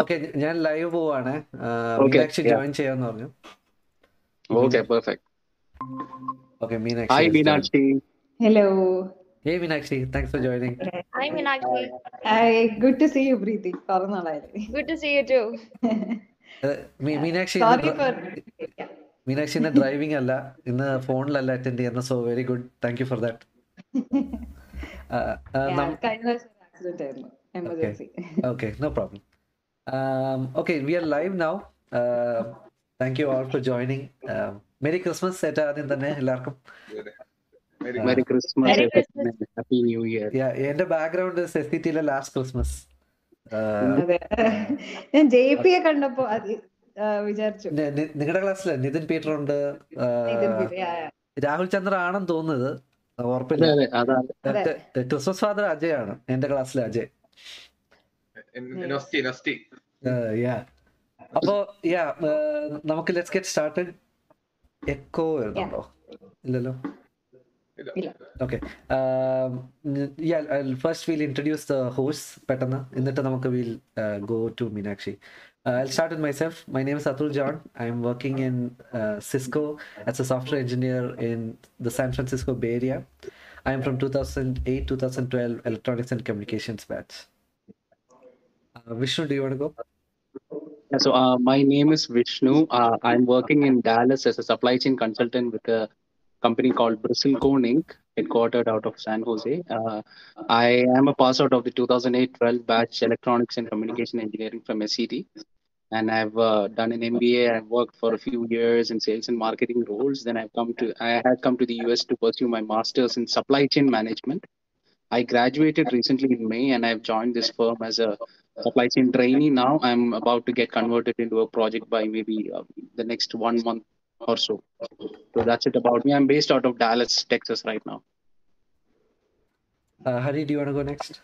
Okay ഞാൻ live പോവാണ്. Okay, Meenakshi. Join ചെയ്യാന്ന് പറഞ്ഞു. Okay perfect okay Hi, Meenakshi. Hello hey Meenakshi. Thanks for joining hi Meenakshi. Hi good to see you Preethi. കുറേ നാളായില്ലേ. Good to see you too. Meenakshi for. ഡ്ര- മീനാക്ഷി ഇന്ന് driving അല്ല. ഇന്ന് ഫോണിലല്ല അറ്റൻഡ് ചെയ്യുന്ന so very good thank you for that accident കഴിഞ്ഞ പ്രാവശ്യം ഒരു accident ആയിരുന്നു. Emergency. Okay no problem okay we are live now thank you all for joining merry Christmas ഏറ്റവും ആദ്യം തന്നെ എല്ലാവർക്കും Uh, and Happy New Year. Yeah, എന്റെ background S C ടിയിലെ ലാസ്റ്റ് ക്രിസ്മസ്. ഞാൻ ജെ പി കണ്ടപ്പോ വിചാരിച്ചു നിങ്ങളുടെ ക്ലാസ്സിൽ നിതിൻ പീറ്റർ ഉണ്ട്. രാഹുൽ ചന്ദ്ര ആണെന്ന് തോന്നുന്നത്. ക- ക്രിസ്മസ് ഫാദർ അജയ് ആണ് എന്റെ ക്ലാസ്സിലെ അജയ് In- Nosty, Nosty. യാ അപ്പോ യാ നമുക്ക് ലെറ്റ്സ് ഗെറ്റ് സ്റ്റാർട്ടഡ് എക്കോ വരുന്നുണ്ടോ ഇല്ലല്ലോ ഇല്ല. Okay first will introduce the host പെട്ടെന്ന് എന്നിട്ട് നമുക്ക് will go to Meenakshi I'll start with myself. My name is Atul John. I'm working in uh, Cisco as a software engineer in the San Francisco Bay Area. I'm from 2008 2012 Electronics and Communications batch. Uh, Vishnu, do you want to go? Yeah, so uh, my name is Vishnu. Uh, I'm working in Dallas as a supply chain consultant with a company called Bristlecone Inc., headquartered out of San Jose. Uh, I am a pass out of the 2008-12 batch electronics and communication engineering from SCT. And I've uh, done an MBA. I've worked for a few years in sales and marketing roles. Then I've come to I had come to the US to pursue my master's in supply chain management. I graduated recently in May, and I've joined this firm as a supply chain trainee now i'm about to get converted into a project by maybe uh, the next one month or so so that's it about me i'm based out of dallas texas right now Uh, Hari, do you want to go next?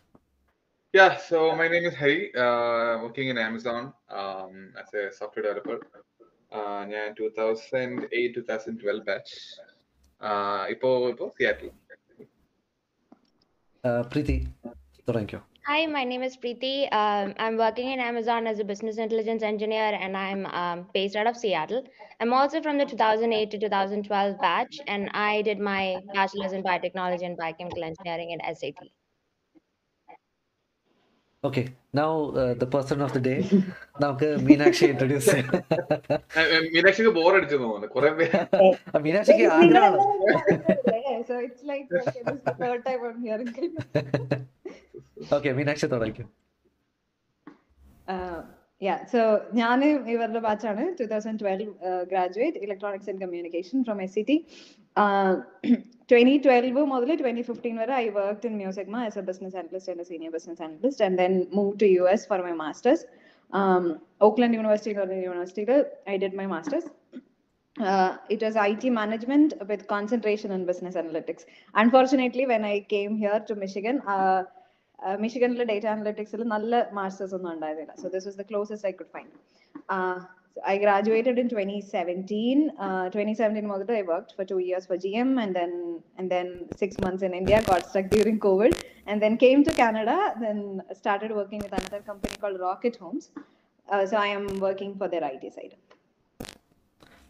Yeah, so my name is Hari, uh, working in Amazon um, as a software developer. Uh, ഞാൻ two thousand eight two thousand twelve batch ഇപ്പോ ഇപ്പോ Seattle Uh, Preeti, തുടങ്ങിക്കോ Hi, my name is Preeti. Um, I'm working in Amazon as a business intelligence engineer, and I'm um, based out of Seattle. I'm also from the 2008 to 2012 batch, and I did my bachelor's in biotechnology and biochemical engineering at SAT. Okay now the person of the day നമുക്ക് Meenakshi introduce മീനാക്ഷിക്ക് bore അടിച്ചു തോന്നുന്നു. കുറെ പേര്. മീനാക്ഷിക്ക് ആഗ്രഹമാണ് So it's like okay, this is the third time I'm hearing it. Okay Meenakshi തുടങ്ങിക്കും. Uh, yeah, so ഞാൻ ഇവരുടെ ബാച്ചാണ് two thousand twelve graduate electronics and communication from S C T twenty twelve മുതൽ twenty fifteen വരെ I work in Mu Sigma as a business analyst and senior business analyst and then move to U S for my masters Oakland university യൂണിവേഴ്സിറ്റിയിൽ I did my masters it was I T management with concentration in business analytics unfortunately when I came here to Michigan മിഷിഗനിലെ data അനലിറ്റിക്സിൽ നല്ല masters ഒന്നും ഉണ്ടായിരുന്നില്ല. So this was the closest I could find I graduated in 2017. Uh, 2017 I worked for two years for GM and then and then six months in India, got stuck during COVID, and then came to Canada, then started working with another company called Rocket Homes. Uh, so I am working for their IT side.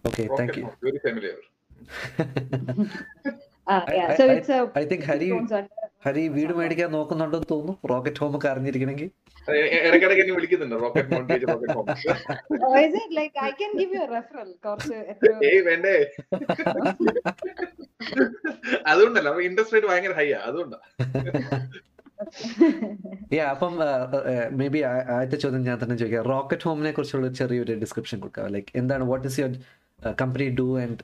Okay, Rocket thank you. Home, very familiar. I think Hari Hari വീട് മേടിക്കാൻ നോക്കുന്നുണ്ടെന്ന് തോന്നുന്നു. Rocket home ഒക്കെ അറിഞ്ഞിരിക്കണമെങ്കിൽ. ഇടയ്ക്കിടയ്ക്ക് എന്നെ വിളിക്കുന്നുണ്ട്. Rocket montage rocket home is it? Like I can give you കുറച്ച് എത്രയോ- ഏയ് വേണ്ടേ. അതുകൊണ്ടല്ല ഇൻട്രസ്റ്റ് റേറ്റ് ഭയങ്കര ഹൈ ആ അതുകൊണ്ടാ. യാ അപ്പം മേ ബി ആദ്യത്തെ ചോദ്യം ഞാൻ തന്നെ ചോദിക്കാം. റോക്കറ്റ് ഹോമിനെ കുറിച്ചുള്ള ചെറിയൊരു ഡിസ്ക്രിപ്ഷൻ കൊടുക്കാം. ലൈക്ക് എന്താണ് what is your company do and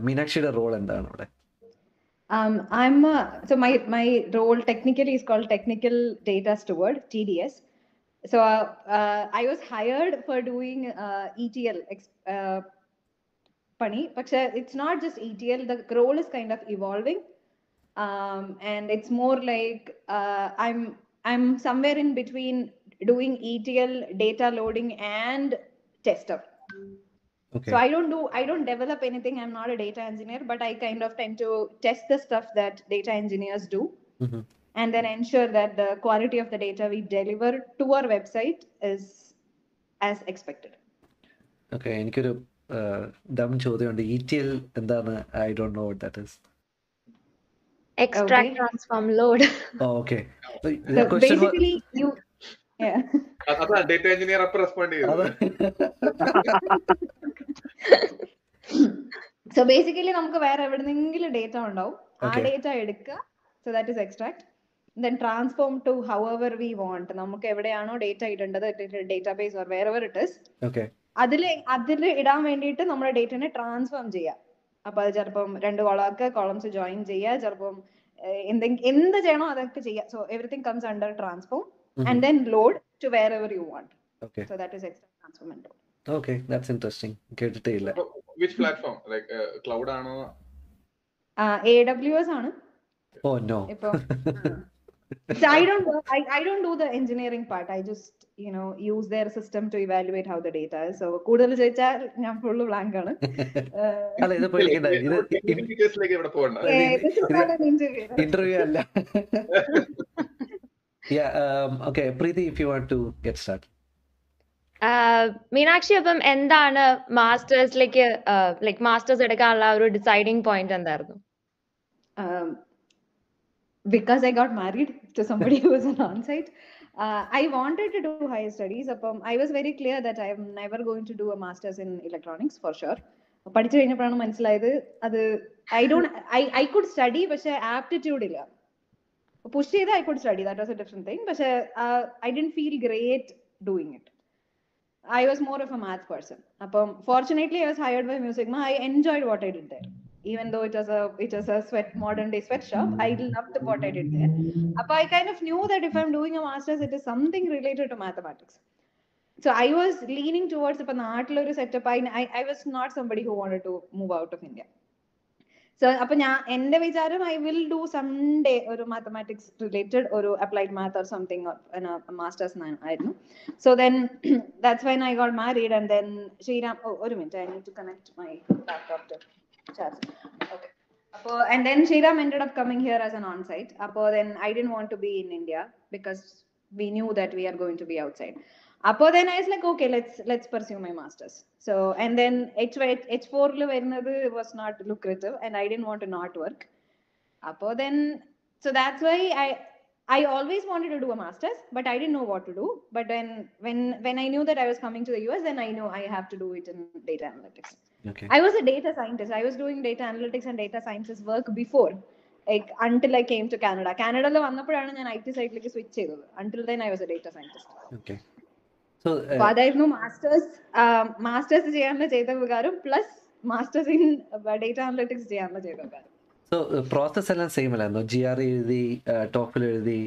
മീനാക്ഷിയുടെ role എന്താണ് അവിടെ? Um, I'm uh, so my my role technically is called technical data steward (TDS). So uh, uh, I was hired for doing uh, ETL. Uh, Pani, but it's not just ETL. The role is kind of evolving, um, and it's more like uh, I'm I'm somewhere in between doing ETL, data loading, and tester. Okay So I don't do, I don't develop anything. I'm not a data engineer, but I kind of tend to test the stuff that data engineers do. and then ensure that the quality of the data we deliver to our website is as expected. Okay എനിക്കൊരു ഡം ചോദ്യമുണ്ട് E T L എന്താണ് I don't know what that is Extract, Okay. transform, load. Okay So question basically, you yeah. അ- അതാ data engineer അപ്പൊ respond ചെയ്തത്. So basically നമുക്ക് വേറെ എവിടെന്നെങ്കിലും data ഉണ്ടാവും. ആ. ഡേറ്റ എടുക്കുക. So that is extract then transform to however we want നമുക്ക് എവിടെയാണോ ഡേറ്റ ഇടേണ്ടത് ഡേറ്റാബേസ് ഓർ വേറെ ഇറ്റ് ഇസ് ഓക്കെ അതിൽ അതിൽ ഇടാൻ വേണ്ടിയിട്ട് നമ്മുടെ ഡേറ്റിനെ ട്രാൻസ്ഫോം ചെയ്യാം. അപ്പൊ അത് ചിലപ്പം രണ്ട് കോളമൊക്കെ കോളംസ് ജോയിൻ ചെയ്യുക ചിലപ്പം എന്തെങ്കിലും എന്ത് ചെയ്യണോ അതൊക്കെ ചെയ്യാം. So everything comes under transform and then load to wherever you want okay so that is extra transform okay that's interesting കേട്ടിട്ടേ ഇല്ല വിച്ച് പ്ലാറ്റ്ഫോം ലൈക്ക് ക്ലൗഡ് ആണോ? എ ഡബ്ല്യു എസ് ആണ്. ഓ നോ ഇപ്പൊ So I don't work, I, I don't do the engineering part. I just you know use their system to evaluate how the data is. So കൂടുതൽ ചോദിച്ചാൽ ഞാൻ full blank ആണ്. ഏഹ്, അല്ല. ഇത് um, okay, Preeti, if you want to get started. To Meenakshi അപ്പം എന്താണ് മാസ്റ്റേഴ്സിലേക്ക് like masters എടുക്കാനുള്ള ഒരു ഡിസൈഡിങ് പോയിന്റ് എന്തായിരുന്നു because I got got married to somebody who was an on-site, uh, I wanted to do higher studies. അപ്പം I was very clear that I'm never going to do a masters in electronics for sure പഠിച്ചു കഴിഞ്ഞപ്പോഴാണ് മനസ്സിലായത് അത് I don't I I could study പക്ഷെ aptitude ഇല്ല push ചെയ്ത് I could study that was a different thing പക്ഷെ I D feel great doing it I was more of a math person അപ്പം fortunately I was hired by music I enjoyed what I did there even though it was a it was a sweat modern day sweatshop i loved what i did there Appa, i kind of knew that if i'm doing a master's it is something related to mathematics so i was leaning towards ഇപ്പൊ നാട്ടിലൊരു setup I, I was not somebody who wanted to move out of india So അപ്പൊ ഞാൻ എന്റെ വിചാരം I will do someday ഒരു mathematics related ഒരു applied math or something masters ആയിരുന്നു so then that's when I got married and then Sreeram ഒരു minute I need to connect my laptop to charge. Okay. Apo, and then Shriram ended up coming here as an on-site. Apo, then I didn't want to be in India because we knew that we are going to be outside. Apo, then I was like, okay, let's let's pursue my masters. So and then H H four was not lucrative, and I didn't want to not work. Apo, then so that's why I I always wanted to do a masters, but I didn't know what to do. But when when when I knew that I was coming to the US, then I knew I have to do it in data analytics. Okay I was a data scientist. I was doing data analytics and data sciences work before. Like until I came to Canada. Canada വന്നപ്പോഴാണ് ഞാൻ I T സൈഡിലേക്ക് switch ചെയ്തത് until then I was a data scientist okay so അപ്പൊ അതായിരുന്നു masters masters ചെയ്യാനുള്ള ചെയ്ത ഉപകാരം plus masters in data analytics ചെയ്യാനുള്ള ചെയ്ത ഉപകാരം സോ പ്രോസസ് എല്ലാം സെയിം അല്ലായിരുന്നു ജി ആർ എഴുതി ടോഫിൽ എഴുതി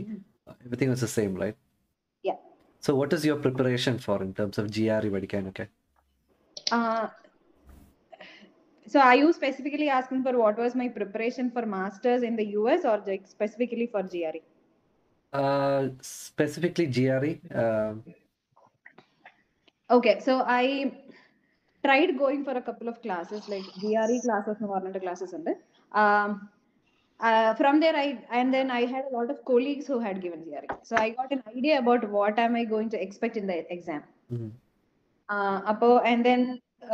everything was same right Yeah. So what is your preparation for in terms of G R E പഠിക്കാനൊക്കെ so are you specifically asking for what was my preparation for masters in the US or like specifically for GRE? Specifically G R E Okay, so I tried going for a couple of classes, like GRE classes, no പറഞ്ഞിട്ട് classes ഉണ്ട്. Um, uh, from there, I and then I had a lot of colleagues who had given GRE, so I got an idea about what am I going to expect in the exam. Uh, അപ്പോ and then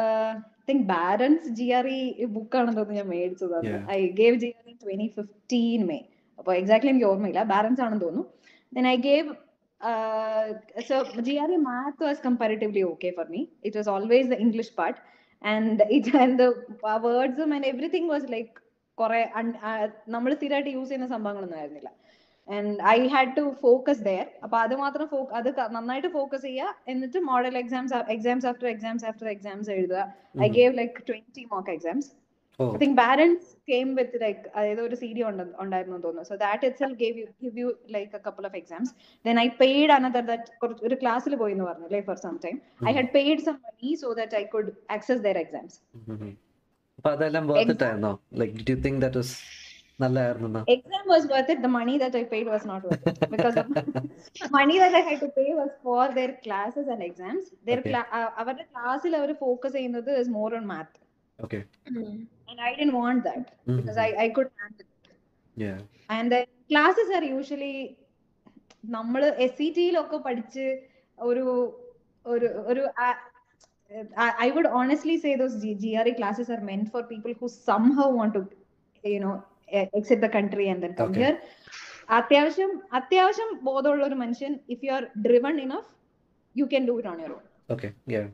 uh, I think Barron's GRE book ആണെന്ന് തോന്നുന്നു ഞാൻ മേടിച്ചത്. I gave GRE in 2015 May. അപ്പൊ exactly എനിക്ക് ഓർമ്മയില്ല balance ആണെന്ന് തോന്നുന്നു then I gave uh, so GRE math was comparatively okay for me. It was always the English part, and it and the uh, words and everything was like കുറെ നമ്മൾ സ്ഥിരമായിട്ട് use ചെയ്യുന്ന സംഭവങ്ങളൊന്നും ആയിരുന്നില്ല. And I had to focus there അപ്പൊ അത് മാത്രം അത് നന്നായിട്ട് ഫോക്കസ് ചെയ്യുക. എന്നിട്ട് model exams exams after exams after exams എഴുതുക. I gave like twenty mock exams oh think balance came with like അതായത് ഒരു സി ഡി ഉണ്ടായിരുന്നു തോന്നുന്നു. So that itself gave you give you like a couple of exams then I paid another that ഒരു ക്ലാസ്സിൽ പോയി എന്ന് പറഞ്ഞു like for some time I had paid some money so that I could access their exams അപ്പൊ അതെല്ലാം worth it ആയിരുന്നോ? Like do you think that was നല്ലതായിരുന്നു exam was worth it. The money that i paid was not worth it. Because the money that i had to pay was for their classes and exams. Their Okay. cla- uh, അവരുടെ ക്ലാസ്സിൽ അവർ focus ചെയ്യുന്നത് is more on on math okay and i didn't want that because I, I could handle it. Yeah. And the classes are usually നമ്മൾ S C ടിയിലൊക്കെ പഠിച്ച് ഒരു ഒരു ഒരു I would honestly say those G R E classes are meant for people who somehow want to you know exit the country and then come Okay. Here അത്യാവശ്യം അത്യാവശ്യം ബോധമുള്ള ഒരു മനുഷ്യൻ if you are driven enough you can do it on your own yeah.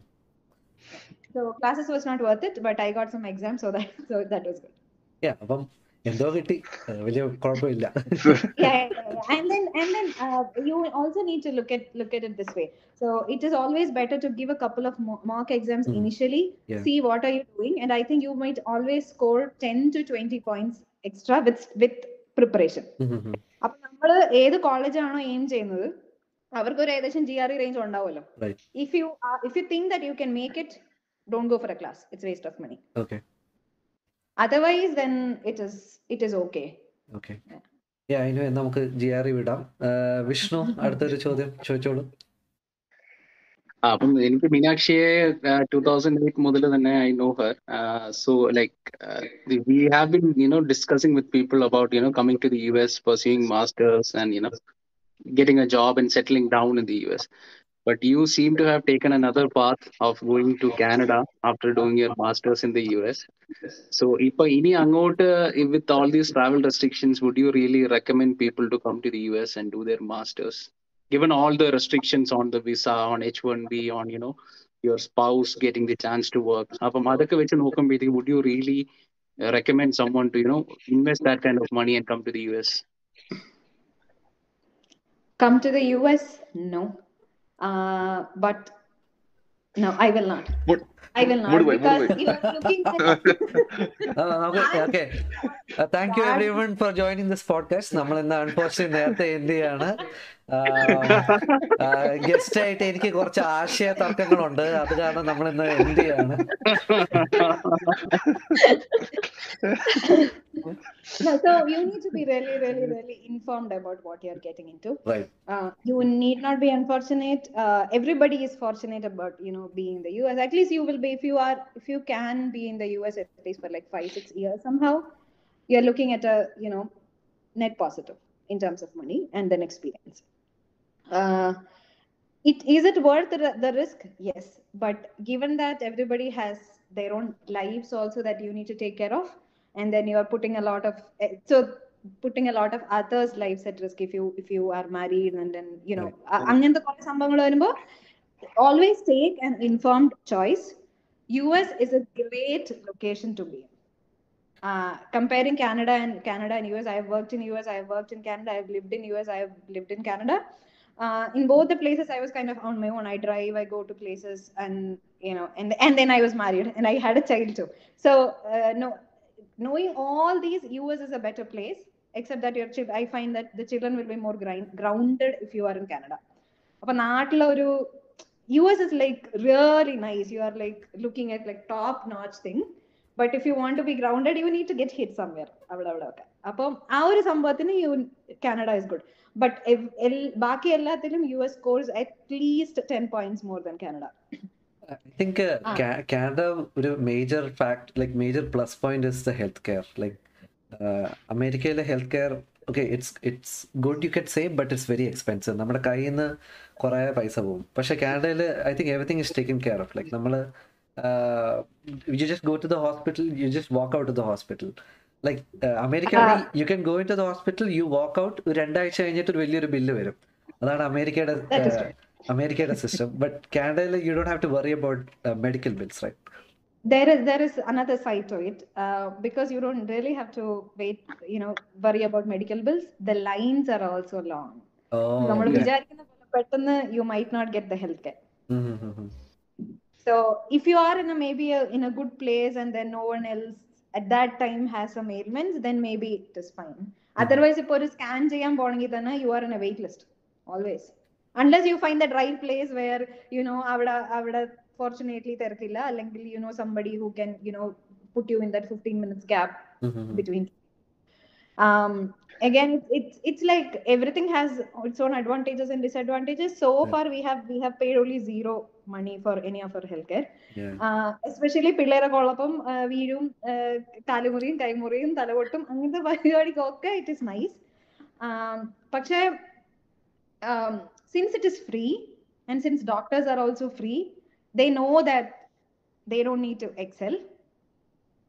So classes was not worth it, but I got some exams, so that so that was good. yeah അപ്പം എന്തോ കിട്ടി വലിയ കുഴപ്പമില്ല and then and then uh, you also need to look at look at it this way. So it is always better to give a couple of mock exams Mm. initially, Yeah. see what are you doing, and I think you might always score 10 to twenty points extra with with preparation. അപ്പൊ നമ്മൾ ഏത് കോളേജാണോ aim ചെയ്യുന്നത് അവർക്ക് ഒരു ഏകദേശം G R E range ഉണ്ടാവുമല്ലോ. If you if you think that you can make it Don't go for a class it's waste of money Okay. otherwise then it is it is okay okay yeah ഇനി നമുക്ക് G R E വിടാം ഏഹ് വിഷ്ണു അടുത്തൊരു ചോദ്യം ചോദിച്ചോളൂ ആ, അപ്പം എനിക്ക് മീനാക്ഷിയെ ടൂ തൗസൻഡ് എയ്റ്റ് മുതൽ തന്നെ I know her so like we have been you know discussing with people about you know coming to the U S pursuing masters and you know getting a job and settling down in the US. but you seem to have taken another path of going to Canada after doing your masters in the US. So, if any, angota with all these travel restrictions, would you really recommend people to come to the US and do their masters? Given all the restrictions on the visa, on H1B, on you know your spouse getting the chance to work, would you really recommend someone to you know invest that kind of money and come to the US? Come to the US? No uh, but no i will not Mood- i will not mood way, mood because way. you are looking at ആ, നമുക്ക് okay thank you everyone for joining this podcast നമ്മൾ ഇന്ന് unfortunate നേരത്തെ എന്ത് ചെയ്യാണ് guest ആയിട്ട് എനിക്ക് കുറച്ച് ആശയ തർക്കങ്ങളുണ്ട് അത് കാരണം നമ്മൾ ഇന്ന് എന്ത് ചെയ്യാണ് no, so you need to be really really really informed about what you are getting into right uh, you need not be unfortunate uh, everybody is fortunate about you know being in the us at least you will be if you are if you can be in the us at least for like five six years somehow you're looking at a you know net positive in terms of money and then experience uh, it is it worth the, the risk yes but given that everybody has their own lives also that you need to take care of and then you are putting a lot of eh, so putting a lot of others lives at risk if you if you are married and then you know അ- അങ്ങനത്തെ കുറെ സംഭവങ്ങൾ വരുമ്പോൾ always take an informed choice us is a great location to be in uh, comparing canada and canada and us i have worked in us i have worked in canada i have lived in us i have lived in canada uh, in both the places i was kind of on my own i drive i go to places and you know and and then i was married and i had a child too so uh, no knowing all these us is a better place except that your chil- i find that the children will be more grind- grounded if you are in canada അപ്പൊ നാട്ടിലെ ഒരു U S is like really nice you are like looking at like top notch thing but if you want to be grounded you need to get hit somewhere അവിടെ അവിടെ ഒക്കെ അപ്പം ആ ഒരു സംഭവത്തിന് you Canada is good but ബാക്കി എല്ലാത്തിലും U S scores at least ten points more than Canada. I think Canada ഒരു major fact like major plus point is the health care like അമേരിക്കയിലെ health care okay it's it's good you get save but it's very expensive നമ്മുടെ കയ്യിൽ നിന്ന് കുറേ പൈസ പോകും. പക്ഷേ കാനഡയിൽ I think everything is taken care of like നമ്മൾ you just go to the hospital you just walk out the hospital like America you can go into the hospital you walk out രണ്ടാഴ്ച കഴിഞ്ഞിട്ട് ഒരു വലിയൊരു bill വരും അതാണ് അമേരിക്കയുടെ. അമേരിക്കയുടെ system but കാനഡയിൽ you don't have to worry about medical bills right there is there is another side to it uh, because you don't really have to wait you know worry about medical bills the lines are also long നമ്മൾ വിചാരിക്കുന്ന പോലെ പെട്ടെന്ന് you might not get the health care So if you are in a maybe a, in a good place and then no one else at that time has some ailments, then maybe it is fine. Otherwise, if ഒരു scan ചെയ്യാൻ പോണെങ്കിൽ തന്നെ you are in a wait list always unless you find the right place where you know അവിടെ അവിടെ fortunately തിരക്കില്ല അല്ലെങ്കിൽ you know somebody who can you know put you in that fifteen minutes gap between um again it's, it's it's like everything has its own advantages and disadvantages so Yeah. far we have we have paid only zero money for any of our healthcare Yeah. Especially പിള്ളേരൊക്കെ ഉള്ളപ്പം ആ, വീഴും ആ, കാലുമുറിയും കൈമുറിയും തലപൊട്ടും അങ്ങനത്തെ പരിപാടിക്കൊക്കെ it is nice പക്ഷേ since it is free and since doctors are also free they know that they don't need to excel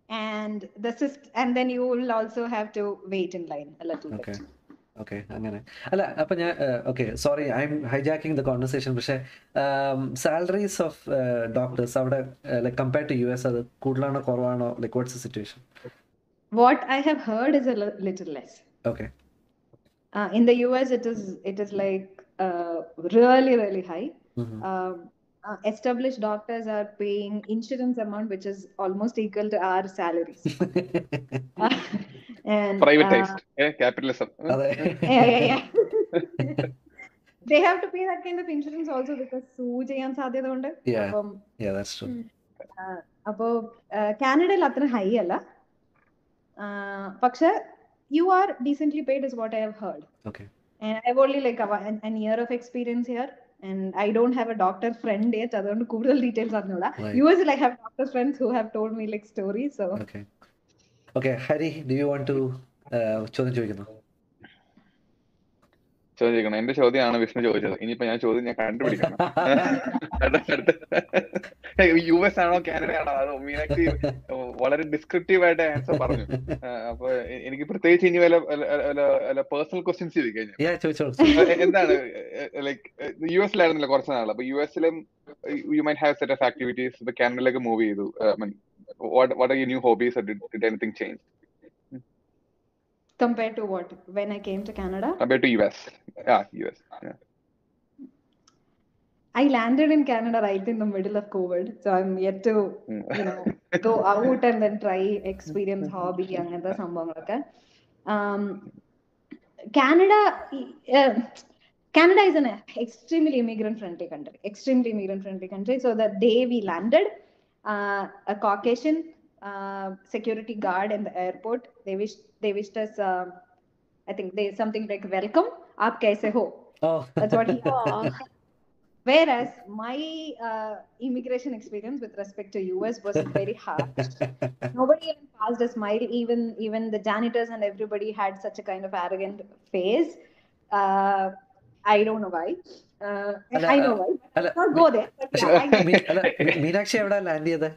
and the syst- and then you will also have to wait in line a little Okay. bit okay അങ്ങനെ അല്ല അപ്പൊ ഞാൻ okay sorry I am hijacking the conversation പക്ഷേ salaries of doctors അവിടെ like compare to U S അത് കൂടുതലാണോ കുറവാണോ like what's the situation what i have heard is a li- little less okay uh, in the us it is it is like uh, really really high um, uh, established doctors are paying insurance amount which is almost equal to our salaries and uh, privatised capitalism yeah, yeah, yeah. they have to pay that kind of insurance also because sue ചെയ്യാൻ സാധ്യത ഉണ്ട് Yeah. അപ്പം yeah that's true അപ്പോ കാനഡയിൽ അത്ര high അല്ല പക്ഷെ you are decently paid is what I have heard Okay. And I've only like a, an, year of experience here and I don't have a doctor friend yet അതുകൊണ്ട് കൂടുതൽ details അറിഞ്ഞൂടാ. U എസിൽ I have doctor friends who have told me like stories so okay Hari do you want to ചോദ്യം ചോദിക്കുന്നു? ചോദിക്കണം. എന്റെ ചോദ്യമാണ് വിഷ്ണു ചോദിച്ചത്. ഇനിയിപ്പോ ഞാൻ ചോദ്യം ഞാൻ കണ്ടുപിടിക്കണം. യു എസ് ആണോ കാനഡ ആണോ? അത് മീനാക്ഷി വളരെ ഡിസ്ക്രിപ്റ്റീവ് ആയിട്ട് ആൻസർ പറഞ്ഞു. അപ്പൊ എനിക്ക് പ്രത്യേകിച്ച് ഇനി വല്ല വല്ല പേഴ്സണൽ ക്വസ്റ്റ്യൻസ് ചോദിച്ചോളൂ എന്താണ് ലൈക്ക് യു എസിലായിരുന്നല്ലോ കുറച്ച് നാൾ അപ്പൊ U എസിലും you might have set of activities ഇപ്പൊ കാനഡയിലേക്ക് മൂവ് ചെയ്തു. What what are you new hobbies did anything change compared to what when I came to Canada compare to U S ആ U S I landed in Canada right in the middle of COVID, so I'm yet to, you know, go out and then try experience hobby അങ്ങനത്തെ സംഭവങ്ങളൊക്കെ um, Canada uh, Canada is an extremely immigrant friendly country, extremely immigrant friendly country. So the day we landed, uh, a Caucasian uh, security guard in the airport, they wished they wished us, uh, I think they something like welcome, aap kaise ho? Oh That's what he Whereas my uh, immigration experience with respect to US was very harsh. Nobody even passed a smile. Even even the janitors and everybody had such a kind of arrogant face. Uh, I don't know why. Uh, അല്ല, I know why. അല്ല, Let's not go there. But പക്ഷെ yeah, I me- അല്ല, me- Meenakshi എവിടെ land ചെയ്തത്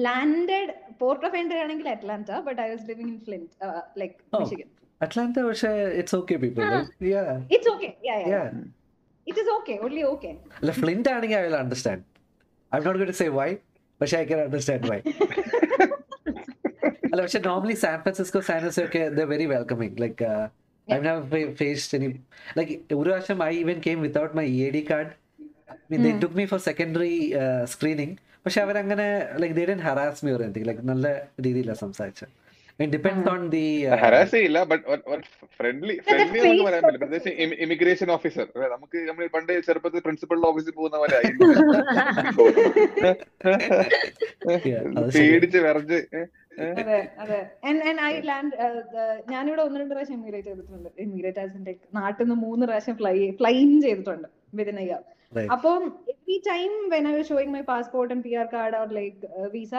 landed port of entry ആണെങ്കിൽ Atlanta, but I was living in Flint, uh, like Oh. Michigan. Atlanta പക്ഷേ it's okay people yeah It's okay. Yeah, yeah. Yeah yeah. It is okay. Only okay. അല്ല Flint ആണെങ്കിൽ I will understand I not got say why പക്ഷേ I can understand why അല്ല പക്ഷെ normally San Francisco സാനസ് ഒക്കെ the very welcoming like I faced any like Urasham. I even came without my EAD card. I mean, mm. they took me for secondary uh, screening. പക്ഷെ അവരങ്ങനെ like they don't harass me or anything like നല്ല രീതിയിലാണ് സംസാരിച്ചത് depends on the harass ചെയ്യില്ല but friendly friendly എന്നൊന്നും പറയാൻ പറ്റില്ല പ്രത്യേകിച്ച് ഇമിഗ്രേഷൻ ഓഫീസർ നമുക്ക് നമ്മൾ പണ്ട് ചെറുപ്പത്തിൽ പ്രിൻസിപ്പൽ ഓഫീസിൽ പോകുന്ന പോലെ ആയി. പേടിച്ച് വിറച്ച് അതെ അതെ. ആൻഡ് ആൻഡ് ഐ ലാൻഡ് ഞാനിവിടെ ഒന്ന് രണ്ട് പ്രാവശ്യം എമിഗ്രേറ്റ് ചെയ്തിട്ടുണ്ട്. എമിഗ്രേറ്റ് ആസ് ലൈക്ക് നാട്ടിൽ നിന്ന് മൂന്ന് പ്രാവശ്യം ഫ്ലൈ ഫ്ലൈൻ ചെയ്തിട്ടുണ്ട് വിതിൻ ഇയർ Right. അപ്പം every time when I showing my passport and P R card or like visa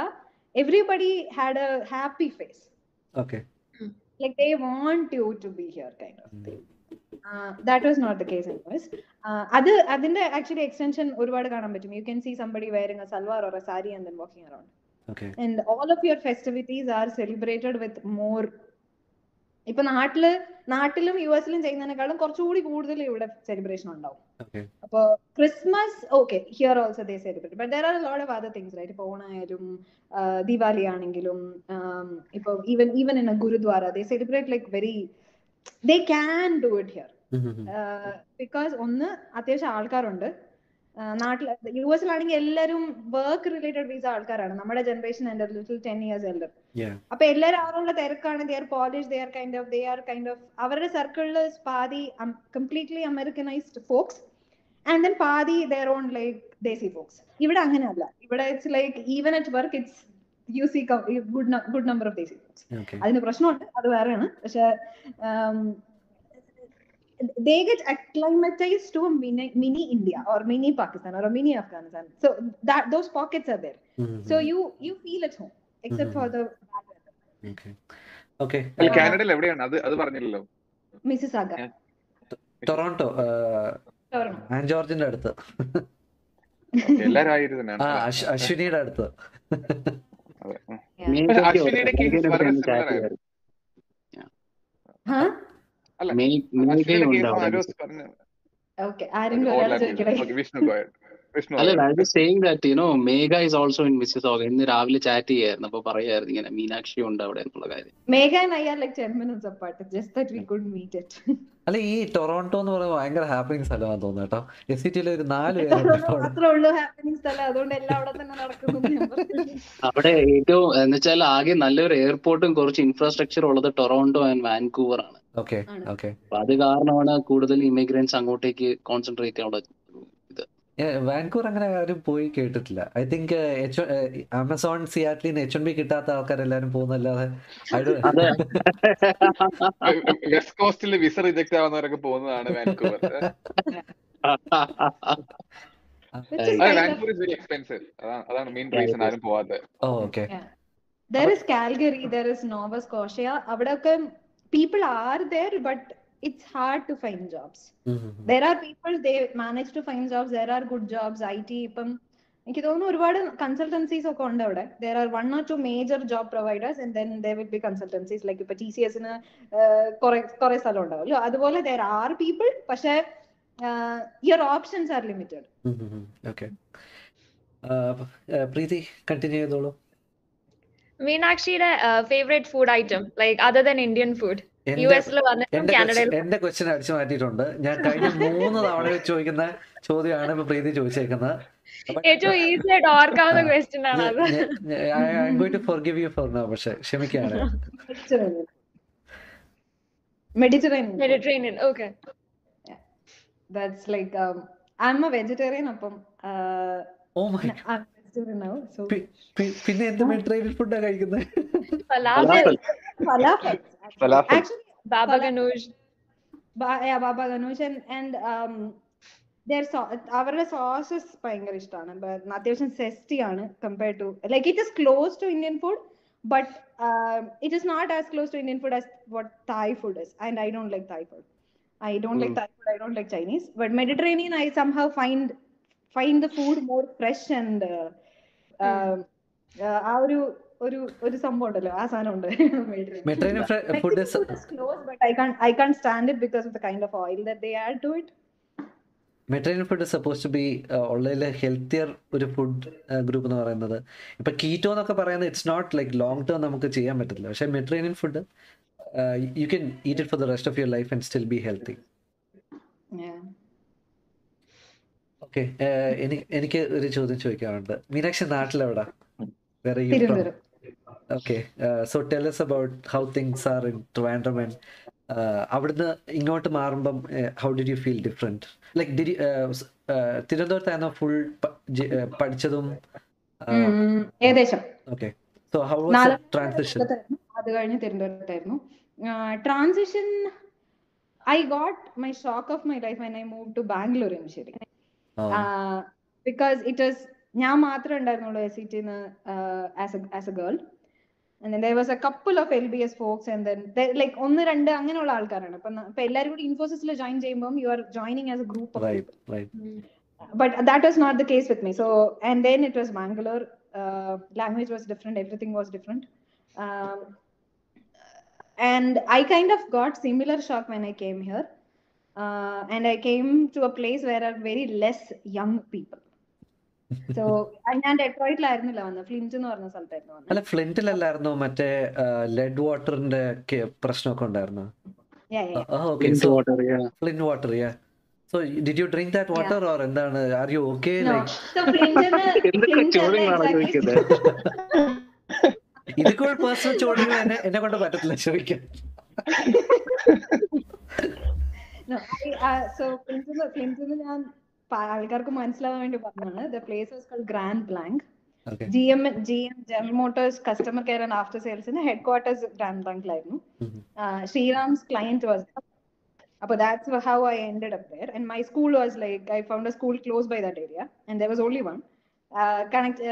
everybody had a happy face okay like they want you to be here kind that was uh, that was not the case in us uh, അത് അതിന്റെ actually extension ഒരുപാട് കാണാൻ പറ്റും. You can see somebody wearing a salwar or a saree and then walking around. Okay and all of your festivities are celebrated with more. ഇപ്പൊ നാട്ടിൽ നാട്ടിലും U എസിലും ചെയ്യുന്നതിനേക്കാളും കുറച്ചുകൂടി കൂടുതൽ ഇവിടെ സെലിബ്രേഷൻ ഉണ്ടാവും. അപ്പൊ Christmas okay here also they celebrate but there are lot of other things right ഇപ്പൊ ഓണായാലും ദീപാവലി ആണെങ്കിലും ഇപ്പൊ even even in a gurdwara they celebrate like very they can do it here because ഒന്ന് അത്യാവശ്യം ആൾക്കാരുണ്ട്. നാട്ടിൽ യു എസിലാണെങ്കിൽ എല്ലാവരും വർക്ക് റിലേറ്റഡ് വിസ ആൾക്കാരാണ്. നമ്മുടെ ജനറേഷൻ എന്റെ ലിറ്റിൽ ടെൻ ഇയേഴ്സ് എൽഡർ. അപ്പൊ എല്ലാവരും അവരുള്ള തിരക്കാണ്. They are Polish they are kind of they are kind of അവരുടെ സർക്കിളിൽ പാതി completely Americanised folks and then പാതി their own like desi folks ഇവിടെ അങ്ങനെ അല്ല ഇവിടെ it's like even at work it's you see good good number of desi folks അതിന് പ്രശ്നമുണ്ട്. അത് വേറെയാണ്. പക്ഷെ they get acclimatized to a mini, mini India or mini Pakistan or a mini Afghanistan. So that those pockets are there. Mm-hmm. So you you feel at home, except mm-hmm. for the bad weather. Okay. Okay. കാനഡയിൽ എവിടെയാണ് അത് അത് പറഞ്ഞില്ലല്ലോ Mississauga Yeah. Toronto Toronto and ജോർജിന്റെ അടുത്ത് Okay, എല്ലാരും അശ്വിനിയുടെ അടുത്ത്. അശ്വിനിയുടെ Megha is also in Mississauga ഇന്ന് രാവിലെ ചാറ്റ് ചെയ്യായിരുന്നു അപ്പൊ പറയായിരുന്നു ഇങ്ങനെ മീനാക്ഷി ഉണ്ട് അവിടെ എന്നുള്ള കാര്യം. Megha and I are like 10 minutes apart just that we couldn't meet it. അല്ല ഈ ടൊറോണ്ടോ എന്ന് പറയുമ്പോൾ ഭയങ്കര ഹാപ്പനിങ് സ്ഥലമാണെന്ന് തോന്നുന്നു കേട്ടോ. എസ് സി ടിയിൽ ഒരു നാല് അവിടെ. മാത്രമേ ഉള്ളൂ അതുകൊണ്ട് എല്ലാം അവിടെ തന്നെ നടക്കുന്നു എന്ന് ഞാൻ പറഞ്ഞു. അവിടെ ഏറ്റവും എന്ന് വെച്ചാൽ ആകെ നല്ലൊരു എയർപോർട്ടും കുറച്ച് ഇൻഫ്രാസ്ട്രക്ചർ ഉള്ളത് ടൊറോണ്ടോ ആൻഡ് വാൻകൂവർ ആണ്. അത് കാരണമാണ് കൂടുതൽ ഇമിഗ്രൻസ് അങ്ങോട്ടേക്ക് കോൺസെൻട്രേറ്റ് അവിടെ വാൻകൂർ അങ്ങനെ ആരും പോയി കേട്ടിട്ടില്ല. I think H Amazon Seattle H N B കിട്ടാത്ത ആൾക്കാരെല്ലാരും പോകുന്നല്ലാതെ വെസ്റ്റ് കോസ്റ്റിൽ വിസ റിജക്ട് ആവുന്നവരൊക്കെ പോകുന്നതാണ് Vancouver Vancouver is very expensive അതാണ് മെയിൻ റീസൺ ആരും പോവാത്തത് ഓ okay. There is Calgary there is nova scotia. അവിടെയൊക്കെ people are there but it's hard to find jobs there are people they manage to find jobs there are good jobs it ഇപ്പം എനിക്ക് തോന്നുന്നു ഒരുപാട് consultancies ഒക്കെ ഉണ്ട് അവിടെ there are one or two major job providers and then there will be consultancies like ഇപ്പൊ T C എസിന് കുറെ കുറെ സ്ഥലം ഉണ്ടാവുമല്ലോ അതുപോലെ there are people പക്ഷേ your options are limited okay Preethi continue ചെയ്തോളൂ മീനാക്ഷിയുടെ favourite food item like other than Indian food എന്റെ ക്വസ്റ്റ്യൻ അടിച്ചു മാറ്റിയിട്ടുണ്ട്. ഞാൻ കഴിഞ്ഞ മൂന്ന് തവണ ചോദിക്കുന്ന ചോദ്യമാണ് ഇപ്പൊ പ്രീതി ചോദിച്ചേക്കുന്നത്. ഏറ്റവും ഈസി ആയിട്ട് ഓർക്കാവുന്ന ക്വസ്റ്റ്യൻ ആണ് അത്. Going to forgive you for no പക്ഷെ ക്ഷമിക്കാണ് Mediterranean okay that's like I am a vegetarian അപ്പം uh, ഓ മൈ so പിന്നെ എന്ത് മെഡിറ്ററേനിയൻ ഫുഡാ കഴിക്കുന്നത് falafel falafel actually. Falafel. actually baba Falafel. Ganoush ba- yeah baba ganoush and and um their so അവരുടെ sauces ഭയങ്കര ഇഷ്ടമാണ് അത്യാവശ്യം zesty ആണ് compared to like it is close to Indian food but it is not as close to Indian food as what Thai food is and I don't like Thai food I don't like Mm. Thai food I don't like Chinese but Mediterranean I somehow find find the food more fresh ആ ഒരു ഒരു ഒരു സംഭവം ഉണ്ടല്ലോ ആ സാധനം ഉണ്ട്. I Mediterranean stand food because of the kind of oil that they add to it. Mediterranean food suppose to be ഉള്ളതിലെ healthier ഒരു ഫുഡ് ഗ്രൂപ്പ് എന്ന് പറയുന്നത്. ഇപ്പൊ കീറ്റോ എന്നൊക്കെ പറയുന്നത് it's not like long term നമുക്ക് ചെയ്യാൻ പറ്റില്ല പക്ഷെ Mediterranean food you can eat it for the rest of your life and still be healthy. Okay. എനിക്ക് ഒരു ചോദ്യം ചോദിക്കാറുണ്ട് മീനാക്ഷി നാട്ടിലെവിടാ? വേറെ okay. So tell us about how things are in Trivandrum and അവിടുന്ന് ഇങ്ങോട്ട് മാറുമ്പം how did you feel different like did തിരുവനന്തപുരത്തായിരുന്നു full പഠിച്ചതും? ഏകദേശം. Okay. So how was transition. അത് കഴിഞ്ഞ് തിരുവനന്തപുരത്തായിരുന്നു. Transition I got my shock of my life I move to Bangalore initially because it was ഞാൻ മാത്രമേ ഉണ്ടായിരുന്നുള്ളൂ S C tin as a girl and then there was a couple of LBS folks and then there- like ഒന്ന് രണ്ട് അങ്ങനെയുള്ള ആൾക്കാരാണ് ഇപ്പൊ ന- ഇപ്പൊ എല്ലാവരും കൂടി ഇൻഫോസിസിൽ ജോയിൻ ചെയ്യുമ്പോൾ you are joining as a group of right right but that was not the case with me so and then it was mangalore uh, language was different everything was different um, and i kind of got similar shock uh, and i came to a place where are very less young people. So ഞാൻ ഡെട്രോയിറ്റിലായിരുന്നില്ല വന്നത് flint എന്ന് പറഞ്ഞ സ്ഥലത്തായിരുന്നു അല്ല ഫ്ലിന്റിലല്ലായിരുന്നോ മറ്റേ lead വാട്ടറിന്റെ പ്രശ്നമൊക്കെ ഉണ്ടായിരുന്നു. Flint water yeah so did you drink that water or എന്താണ്? Are you okay No, like so Flint-ന് എന്തൊക്കെ Flint അല്ല ചോദ്യങ്ങളാണ് exactly ചോദിക്കുന്നത്? ഇതൊക്കെ പേഴ്സണൽ ചോദ്യങ്ങൾ എന്നെ എന്നെ കൊണ്ട് പറ്റത്തില്ല ചോദിക്കാൻ. No, I, uh, so Clinton, Clinton ഞാൻ പ- ആൾക്കാർക്ക് മനസ്സിലാവാൻ വേണ്ടി പറഞ്ഞാണ് the place was called Grand Blanc okay G M G M General Motors customer care and after സെയിൽസിന് headquarters grand ബ്ലാങ്കിലായിരുന്നു Shriram's client was അപ്പൊ that's how I ended up there and my school was like I found a school close by that area and there was only one Connect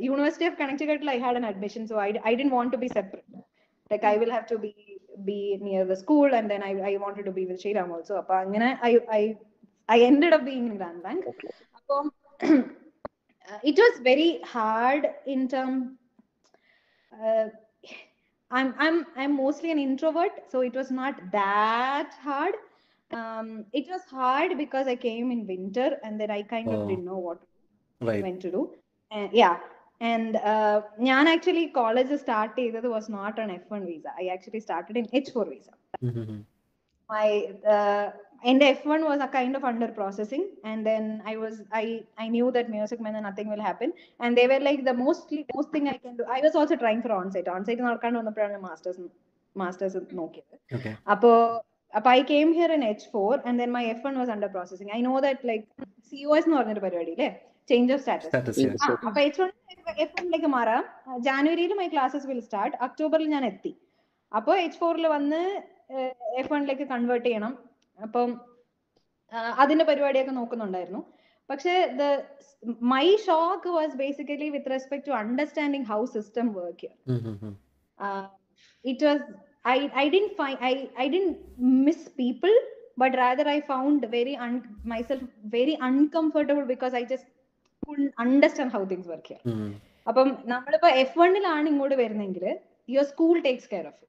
university of കണക്ടിക്കട്ടിൽ I had an admission so I, I didn't want to be separate like i will have to be be near the school and then I, I wanted to be with Sriram also. അപ്പൊ അങ്ങനെ I, I, I ended up being in Grand Bank. അപ്പം it was very hard in term uh, I'm I'm I'm mostly an introvert, so it was not that hard. Um, it was hard because I came in winter and then I kind of Oh. didn't know what Right. when to do. And yeah, and uh, ഞാൻ actually college start ചെയ്തത് was not on F1 visa. I actually started in H4 visa. Mm-hmm. My uh, and F1 was a kind of under processing, and then I was I I knew that music meant nothing will happen, and they were like the mostly most thing I can do. I was also trying for onsite. Onsite നടക്കാണ്ട് വന്നപ്പോഴാണ് masters masters നോക്കിയത്. Okay. അപ്പോ അപ്പൊ I came here in H four and then my F one was under processing I know that like C O S എന്ന് പറഞ്ഞൊരു പരിപാടി അല്ലേ change of status. അപ്പൊ H one F വണ്ണിലേക്ക് മാറാം. ജാനുവരിയിൽ മൈ ക്ലാസ്സസ് വിൽ സ്റ്റാർട്ട് ഒക്ടോബറിൽ ഞാൻ എത്തി. അപ്പോൾ എച്ച് ഫോറിൽ വന്ന് എഫ് വണ്ണിലേക്ക് കൺവേർട്ട് ചെയ്യണം. അപ്പം അതിന്റെ പരിപാടിയൊക്കെ നോക്കുന്നുണ്ടായിരുന്നു. പക്ഷേ the my shock was basically with respect to understanding how system work it was I I I I miss people but rather I found very un myself very uncomfortable because I uncomfortable understand how things work here. Mm-hmm. അപ്പം നമ്മളിപ്പോ F വണ്ണിലാണ് ഇങ്ങോട്ട് വരുന്നെങ്കിൽ your school takes care of.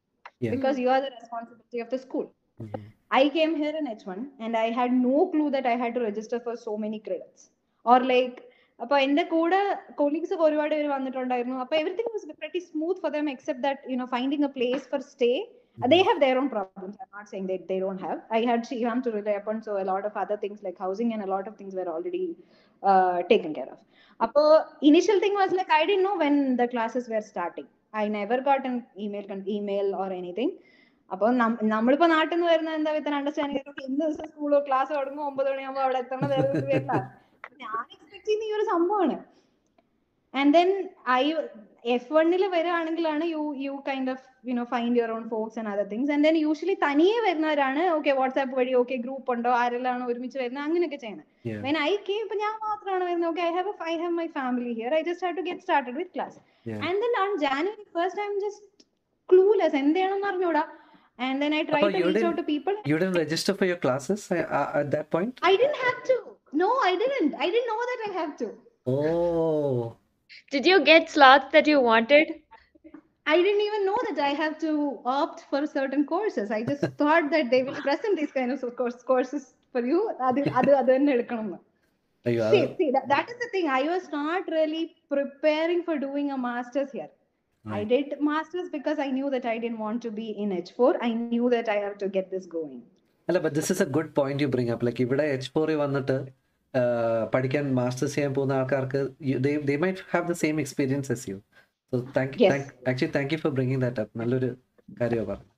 Because you are the responsibility of the school Mm-hmm. I came here in H1 and I had no clue that I had to register for so many credits. Or like, അപ്പൊ എന്റെ കൂടെ colleagues ഒക്കെ ഒരുപാട് പേര് വന്നിട്ടുണ്ടായിരുന്നു അപ്പൊ everything was very smooth for them except that you know finding a place for stay they have their own problems i'm not saying that they don't have i had Shriram to rely upon so a lot of other things like housing and a lot of things were already uh, taken care of. Apo, initial thing was like i didn't know when the classes were starting. I never got an email email or anything. അപ്പൊ നമ്മളിപ്പോ നാട്ടിൽ നിന്ന് വരുന്ന എന്താ വിത്തൻ understanding ഇന്ന് ദിവസം സ്കൂളോ class തുടങ്ങും ഒമ്പത് മണിയാകുമ്പോൾ അവിടെ എത്തണം ഞാൻ എക്സ്പെക്ട് ചെയ്യുന്ന ഈ ഒരു സംഭവമാണ്. ആൻഡ് ദെൻ ഐ എഫ് വണ്ണിൽ വരികയാണെങ്കിലാണ് you you kind of you know find your own folks and other things and then usually തനിയെ വരുന്നവരാണ് ഓക്കെ വാട്സ്ആപ്പ് വഴി ഓക്കെ ഗ്രൂപ്പ് ഉണ്ടോ ആരെല്ലാം ഒരുമിച്ച് വരുന്നത് അങ്ങനെയൊക്കെ ചെയ്യുന്നത് വെൻ ഐ കെ ഇപ്പൊ ഞാൻ മാത്രമാണ് വരുന്നത് okay I have I have my family here I just have to get started with class and then on January first I'm just clueless എന്ത് ചെയ്യണമെന്ന് അറിഞ്ഞൂടാ ആൻഡ് ദെൻ ഐ ട്രൈ അപ്പൊ to you reach didn't- out to people You didn't register for your classes uh, uh, at that point? I didn't have to. No, I didn't. I didn't know that I have to. Oh. Did you get slots that you wanted? I didn't even know that I have to opt for certain courses. I just thought that they will present these kind of course, courses for you. അത് അത് അത് തന്നെ എടുക്കണം എന്ന്. അയ്യോ See, അത് see that, that is the thing. I was not really preparing for doing a master's here. I Right. did masters because I knew that I didn't want to be in H4. I knew that I have to get this going. അല്ല but this is a good point you bring up like ഇവിടെ H ഫോറിൽ വന്നിട്ട് ആ, പഠിക്കാൻ masters ചെയ്യാൻ പോകുന്ന ആൾക്കാർക്ക് they might have the same experience as you So thank. Actually thank you for bringing that up നല്ലൊരു കാര്യമാണ് പറഞ്ഞു.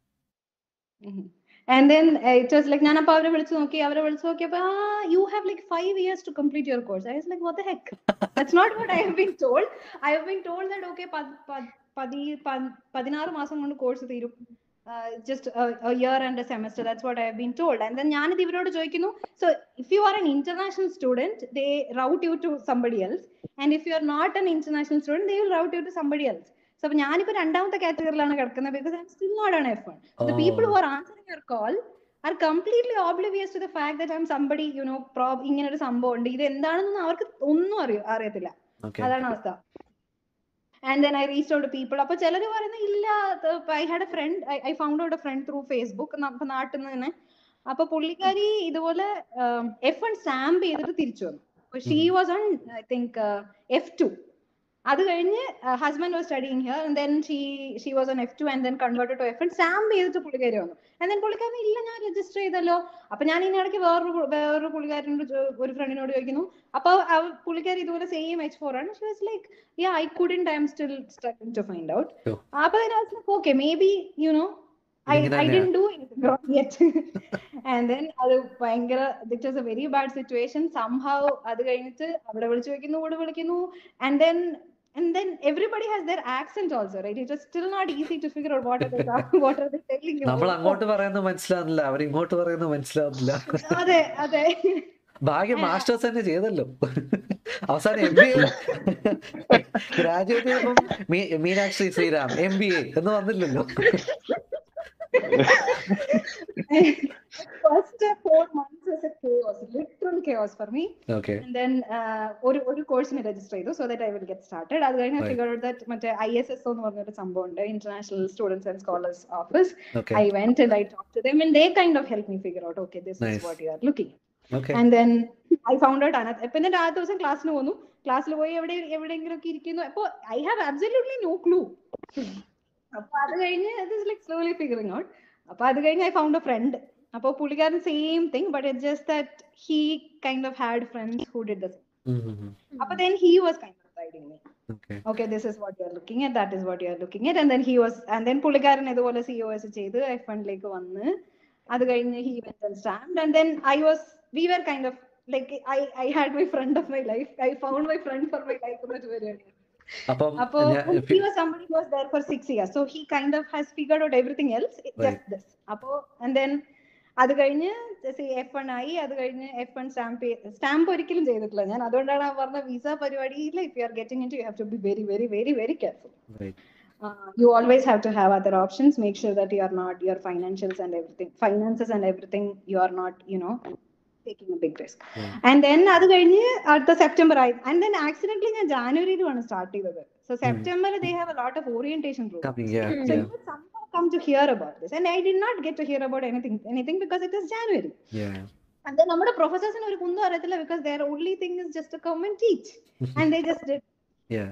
And then uh, it was like, ഞാനപ്പോ അവരെ വിളിച്ചു നോക്കി അവരെ വിളിച്ചു നോക്കിയപ്പോ ആ you have like five years to complete your course I was like what the heck that's not what I have been told I have been told that okay പതിനാറ് മാസം കൊണ്ട് കോഴ്സ് തീരും. Just year and semester that's what I have been told and then ഞാനിത് ഇവരോട് ചോദിക്കുന്നു so if you are an international student they route you to somebody else and if you are not an international student they will route you to somebody else so അപ്പൊ ഞാനിപ്പോ രണ്ടാമത്തെ കാറ്റഗറിയിലാണ് കിടക്കുന്നത് because I still not on F one the people who are answering your call are completely oblivious to the fact that I'm somebody you know prob ഇങ്ങനെ ഒരു സംഭവം ഉണ്ട് ഇത് എന്താണെന്നൊന്നും അവർക്ക് ഒന്നും അറിയോ അറിയത്തില്ല. അതാണ് അവസ്ഥ. And then I reach out people അപ്പൊ ചിലർ പറയുന്നത് ഇല്ല I had a friend I found out a friend through Facebook നാട്ടിൽ നിന്ന് തന്നെ. അപ്പൊ പുള്ളിക്കാരി ഇതുപോലെ എഫ് വൺ സ്റ്റാമ്പ് ചെയ്തിട്ട് തിരിച്ചു വന്നു. She was on I think F two അത് കഴിഞ്ഞ് husband was studying here then she she was on F two and then converted to F one Sam ചെയ്തിട്ട് പുള്ളിക്കാരി വന്നു. ആൻഡ് ദെൻ പുള്ളിക്കാരൻ ഇല്ല ഞാൻ രജിസ്റ്റർ ചെയ്തല്ലോ. അപ്പൊ ഞാൻ ഇതിന് ഇടയ്ക്ക് വേറൊരു വേറൊരു പുള്ളിക്കാരനോട് ഒരു ഫ്രണ്ടിനോട് ചോദിക്കുന്നു. അപ്പൊ പുള്ളിക്കാരി ഇതുപോലെ സെയിം എച്ച് ഫോർ ആണ്. She was like yeah I couldn't I'm still struggling to find out അപ്പൊ okay maybe you know I I തന്നെയാ. ഡു യെറ്റ് ആൻഡ് ദെൻ അത് ഭയങ്കര ദിറ്റ് was a very bad situation സംഭവം അത് കഴിഞ്ഞിട്ട് അവിടെ വിളിച്ചു വെക്കുന്നു ഇവിടെ വിളിക്കുന്നു. And then and then everybody has their accent also right? It's just still not easy to figure out what are they talking, what are they telling you. നമ്മൾ അങ്ങോട്ട് പറയുന്നത് മനസ്സിലാവുന്നില്ല അവർ ഇങ്ങോട്ട് പറയുന്നത് മനസ്സിലാവുന്നില്ല. അതെ അതെ. ഭാഗ്യം മാസ്റ്റേഴ്സ് തന്നെ ചെയ്തല്ലോ. അവസാനം എം ബി എ ഗ്രാജുവേറ്റ് ചെയ്യുമ്പം me- Meenakshi Sriram M B A എന്ന് വന്നില്ലല്ലോ. first four months was a chaos, literal chaos for me. And And then uh, ഒരു ഒരു കോഴ്സിന് രജിസ്റ്റർ ചെയ്തു so that I will get started അത് കഴിഞ്ഞ്. Figure out that മറ്റേ ഐ എസ് എസ് എന്ന് പറഞ്ഞൊരു സംഭവം ഉണ്ട് international students and scholars office I went went and I talked to them and they kind of helped me figure out, okay, this what is what you are looking. Okay And then I found out another. ഇപ്പൊ എന്നിട്ട് ആ ദിവസം ക്ലാസ്സിന് പോന്നു. ക്ലാസ്സിൽ പോയി എവിടെ എവിടെയെങ്കിലും ഒക്കെ ഇരിക്കുന്നു. അപ്പൊ I have absolutely no clue അപ്പൊ അത് കഴിഞ്ഞ് ലൈക് സ്ലോലി ഫിഗറിങ് ഔട്ട് അപ്പൊ അത് കഴിഞ്ഞ് ഐ ഫൗണ്ട് എ ഫ്രണ്ട് അപ്പൊ പുള്ളിക്കാരൻ same thing but it just that he kind of had friends who did the അപ്പൊ then he was kind of guiding me okay okay this is what you're looking at that is what you're looking at and then he was and then പുള്ളിക്കാരൻ ഇതുപോലെ C O S ചെയ്ത് F ഫണ്ടിലേക്ക് വന്ന് അത് കഴിഞ്ഞ് he went and stamped and then I was we were kind of like I I had my friend of my life I found my friend for my life എന്നിട്ട് വരികയാണ് അപ്പം അപ്പൊ ഞാൻ he was somebody who was there for six years so he kind of has figured out everything else just Right. this അപ്പൊ and then അത് കഴിഞ്ഞ് F one ആയി അത് കഴിഞ്ഞ് എഫ് വൺ സ്റ്റാമ്പ് സ്റ്റാമ്പ് ഒരിക്കലും ചെയ്തിട്ടില്ല ഞാൻ അതുകൊണ്ടാണ് ആ പറഞ്ഞ വിസ പരിപാടിയിൽ if you are getting into you have to be very very very very careful Right. uh, you always have to have other options make sure that you are not your financials and everything finances and everything you are not you a taking a big risk Yeah. and then അത് കഴിഞ്ഞ് അടുത്ത September ആയി and then accidentally ഞാൻ ജാനുവരിയിലുമാണ് start ചെയ്തത് so september they have a lot of orientation programs yeah, so yeah, you would somehow come to hear about this and i did not get to hear about anything anything because it is january yeah. and then നമ്മുടെ പ്രൊഫസേഴ്സിന് ഒരു കുന്തും അറിയത്തില്ല because their only thing is just to come and teach and they just did Yeah.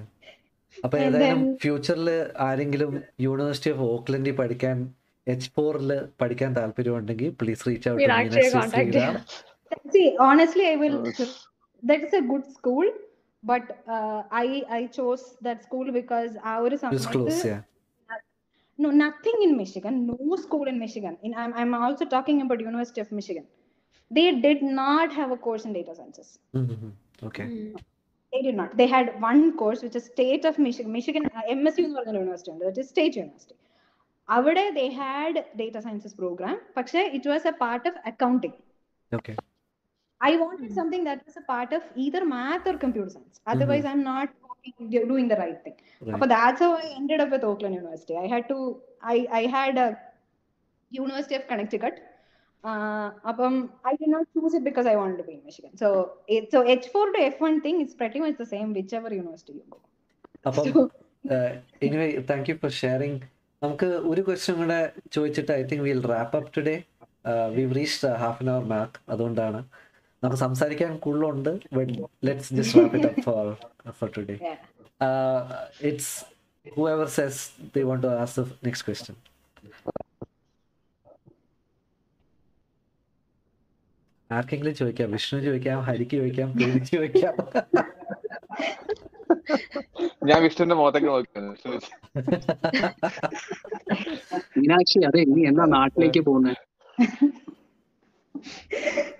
അപ്പൊ future ഏതായാലും arengilum ഫ്യൂച്ചറിൽ ആരെങ്കിലും university of ഓക്ലൻഡിൽ പഠിക്കാൻ എച്ച് ഫോറിൽ പഠിക്കാൻ താല്പര്യമുണ്ടെങ്കിൽ please reach out See, honestly, I will. That is a good school, but uh, I I chose that school because our It's close, yeah. No, nothing in Michigan. No school in Michigan. In I'm I'm also talking about University of Michigan. They did not have a course in data sciences. Okay They did not. They had one course which is State of Michigan. Michigan uh, MSU എന്ന് പറഞ്ഞ university ഉണ്ട് that is State University. അവിടെ they had data sciences program, പക്ഷേ it was a part of accounting. Okay I wanted something that was a part of either math or computer science. Otherwise, I'm not working- do- doing the right thing. Right. But that's how I ended up with Oakland University. I had to, I, I had a University of Connecticut. Uh, അപ്പം I did not choose it because I wanted to be in Michigan. So, it, so H4 to F1 thing is pretty much the same whichever university you go. അപ്പം So, anyway thank you for sharing നമുക്ക് ഒരു question കൂടെ ചോദിച്ചിട്ട് I think will wrap up today we reach half an hour mark അതുകൊണ്ടാണ് നമുക്ക് സംസാരിക്കാൻ കൂടുതലുണ്ട്. But let's just wrap it up for for today it's it's ever says they want to ask the next question ആർക്കെങ്കിലും ചോദിക്കാം? വിഷ്ണു ചോദിക്കാം ഹരിക്ക് ചോദിക്കാം പ്രീതിക്ക് ചോദിക്കാം. ഞാൻ വിഷ്ണുവിന്റെ മുഖത്തേക്ക് നോക്കിയാണ്. മീനാക്ഷി അതെ നീ എന്നാ നാട്ടിലേക്ക് പോകുന്നത്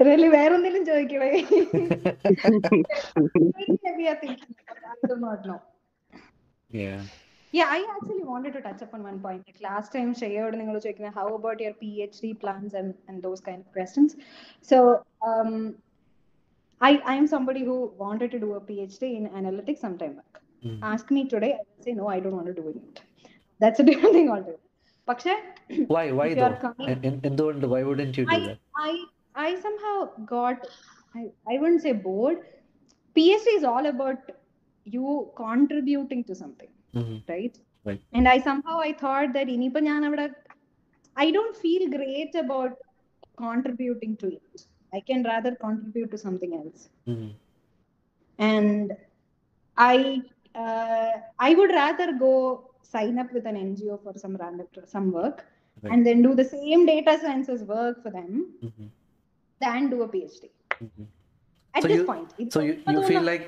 Really, വേറെ എന്തെങ്കിലും ചോദിക്കണേ I I yeah Yeah, I actually wanted to touch upon one point. Like last time, Shreya were ചോദിക്കുന്നത് how about your PhD plans and, and those kind of questions. So, um, I I am somebody who wanted to do a PhD in analytics sometime back. Mm. Ask me today, I will say no, I don't want to do it. That's a different thing altogether. പക്ഷേ why why If you though are in En- en- എന്തുകൊണ്ട് why wouldn't you do I, that I I somehow got I, I wouldn't say bored. PhD is all about you contributing to something, Mhm. right? Right. And I somehow I thought that ഇനിയിപ്പോ ഞാൻ അവിടെ I don't feel great about contributing to it. I can rather contribute to something else. Mhm. And I uh, I would rather go sign up with an NGO for some random some work Right. and then do the same data sciences work for them Mhm. than do a PhD. Mhm. At So this you- point. so you- you feel like-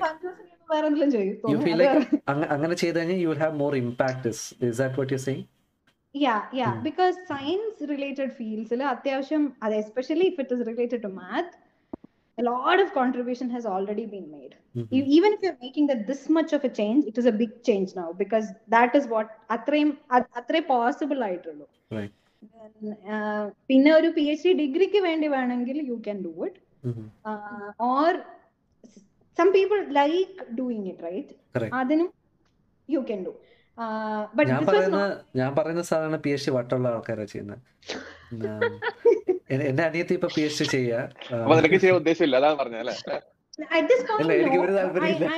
വേറെ എന്തെങ്കിലും ചെയ്യും you feel like അങ്ങ- അങ്ങനെ ചെയ്ത് കഴിഞ്ഞാൽ you will have more impact is is that what you're saying yeah yeah Hmm. because science related fields അത്യാവശ്യം അത് especially if it is related to math a lot of contribution has already been made Mhm. E- even if you're making that this much of a change it is a big change now because that is what അത്രയും അത് അത്രേ possible ആയിട്ടുള്ളൂ Right. Then, uh, പിന്നെ ഒരു P H D ഡിഗ്രിക്ക് വേണ്ടി വേണമെങ്കിൽ you can do it. Or some people like doing it right Correct. അതിനും you can do Uh, but ഞാൻ പറയുന്ന not. ഞാൻ പറയുന്ന സാധാരണ പി എച്ച് ഡി വട്ടുള്ള ആൾക്കാരാ ചെയ്യുന്നത് എന്റെ അനിയത്തി ഇപ്പൊ പി എച്ച് ഡി ചെയ്യാൻ ഉദ്ദേശമില്ല അതാണ് പറഞ്ഞല്ലേ എനിക്ക് ഒരു താല്പര്യമില്ല.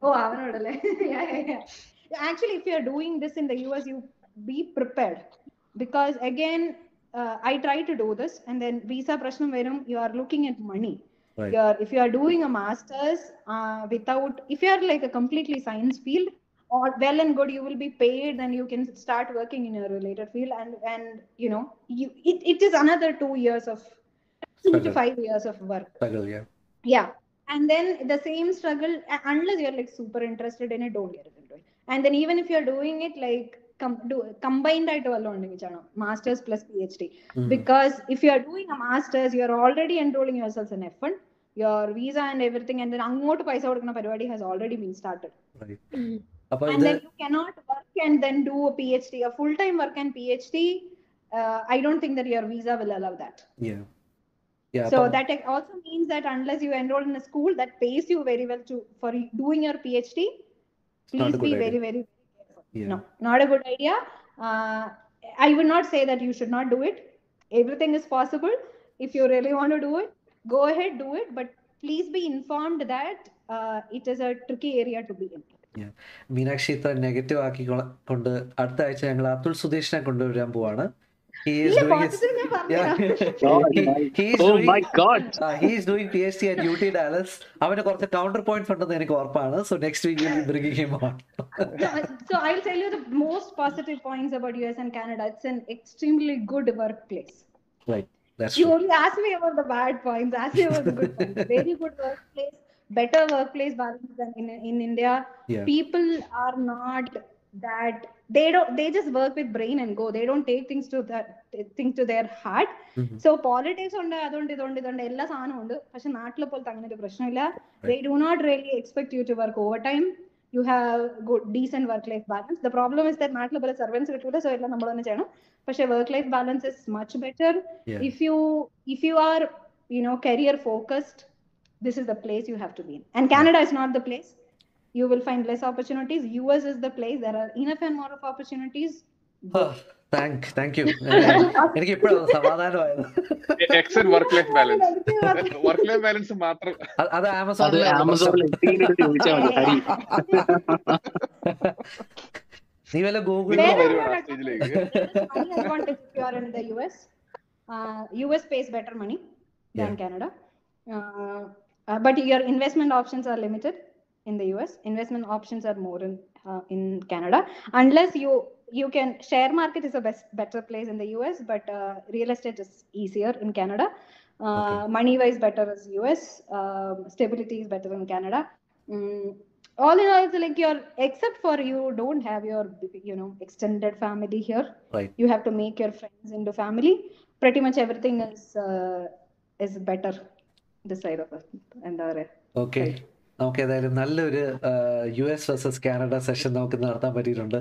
Oh, അവനോടല്ലേ? Actually if you Actually, if this doing this in the US, you be prepared because again, uh, I try to do this, and then visa prashnam verum, you are looking at money. Right. You're if you are doing a master's uh, without, if you are like a completely science field, or well and good, you will be paid, and you can start working in a related field, and and you know, you it, it is another two years of two to five years of work struggle, yeah. yeah and then the same struggle unless you're like super interested in it don't get into it and then even if you're doing it like combined ആയിട്ട് വല്ലതും ഉണ്ടെങ്കിൽ ചെയ്യണം masters plus phd Mhm. because if you are doing a masters you are already enrolling yourselves in f1 your visa and everything and then അങ്ങോട്ട് പൈസ കൊടുക്കുന്ന പരിപാടി has already been started Right. Mhm. അപ്പൊ and ഇത് then you cannot work and then do a phd a full-time work and phd uh, i don't think that your visa will allow that yeah. Yeah, so അപ്പം- that ac- also means that unless you enroll in a school that pays you very well to for y- doing your PhD, not a please good be idea. very very careful. Yeah. No, not a good idea. Uh, I would not say that you should not do it. Everything is possible. If you really want to do it, go ahead do it. But please be informed that uh, it is a tricky area to be in. Meenakshi ഇത്ര negative ആക്കി കൊ- കൊണ്ട് അടുത്ത ആഴ്ച ഞങ്ങൾ അതുൽ സുധീഷിനെ കൊണ്ടുവരാൻ പോവാണ് He is ഇല്ല, doing his- positive ഞാൻ Yeah. പറഞ്ഞുതരാം. Oh He- my- he is oh doing- my god. Uh, he is doing PhD at UT Dallas. അവന് കുറച്ച് കൗണ്ടർ പോയിന്റ്സ് ഉണ്ടെന്ന് എനിക്ക് ഉറപ്പാണ് so next week will bringing him on so, so I'll tell you the most positive points about US and Canada. It's an extremely good workplace. Right that's You only ask me about the bad points. Ask me about the good points. Very good workplace, better workplace balance than in in India. Yeah. People are not that they don't they just work with brain and go. They don't take things to that things to their heart. Mhm. So politics ഉണ്ട് അതുകൊണ്ട് ഇതുകൊണ്ട് ഇതുകൊണ്ട് എല്ലാ സാധനവും ഉണ്ട് പക്ഷെ നാട്ടിലെ പോലത്തെ അങ്ങനെ ഒരു പ്രശ്നമില്ല they do not really expect you to work overtime you have good decent work life balance the problem is that നാട്ടിലെ പോലെ സർവൻസ് കിട്ടൂല സോ എല്ലാം നമ്മൾ തന്നെ ചെയ്യണം പക്ഷെ work life balance is much better you if you are you know career focused this is the place you have to be in and canada is not the place you will find less opportunities us is the place there are enough and more of opportunities thank thank you എനിക്ക് ഇപ്പോഴും സമാധാനമായത് എക്സൻ work life balance work life balance മാത്രം അത് അത് അത് ആമസോണിലെ ആമസോണിൽ എന്തെങ്കിലും ചോദിച്ചാൽ മതി ഹരി നീ വല്ല ഗൂഗിളിൽ നിങ്ങൾ Where വരുവാണ് are ആ you സ്റ്റേജിലേക്ക് money advantage if you are in in the US. Investment options are more in uh, in Canada, unless you you can share market is a best better place in the US, but uh, real estate is easier in Canada. Uh, okay. Money wise, better is US. Uh, stability is better in Canada. Mm, all in all, it's like your except for you don't have your you know extended family here. Right. You have to make your friends into family. Pretty much everything is uh, is better this side of it and the okay. നമുക്ക് ഏതായാലും നല്ലൊരു U S versus Canada session നമുക്ക് നടത്താൻ പറ്റിയിട്ടുണ്ട്.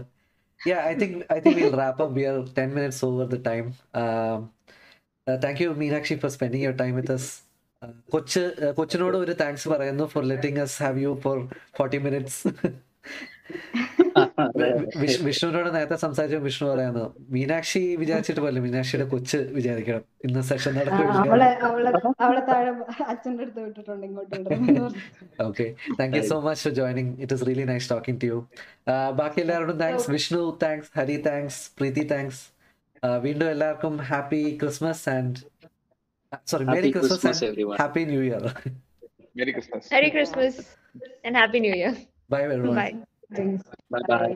Thank you Meenakshi for spending your time with us. കൊച്ച് കൊച്ചിനോട് ഒരു thanks പറയുന്നു for letting us have you for forty minutes വിഷ്ണുവിനോട് നേരത്തെ സംസാരിച്ച വിഷ്ണു പറയുന്നു മീനാക്ഷി വിചാരിച്ചിട്ട് പോലെ മീനാക്ഷിയുടെ കൊച്ച് വിചാരിക്കണം. ഇന്ന് സെഷൻ ആ, നടക്കില്ല അവളെ അവളെ അവളെ താഴെ അച്ഛന്റെ അടുത്ത് വിട്ടിട്ടുണ്ട് ഇങ്ങോട്ട് വിടണം okay thank you so much for joining it is really nice talking to you ബാക്കി എല്ലാവരോടും thanks Vishnu thanks Hari thanks Preethi thanks വീണ്ടും എല്ലാവർക്കും happy Christmas and sorry merry Christmas Christmas, and everyone. Happy new year Merry Christmas. Merry Christmas and Happy New Year. Bye, everyone. Bye. Thanks. Bye-bye.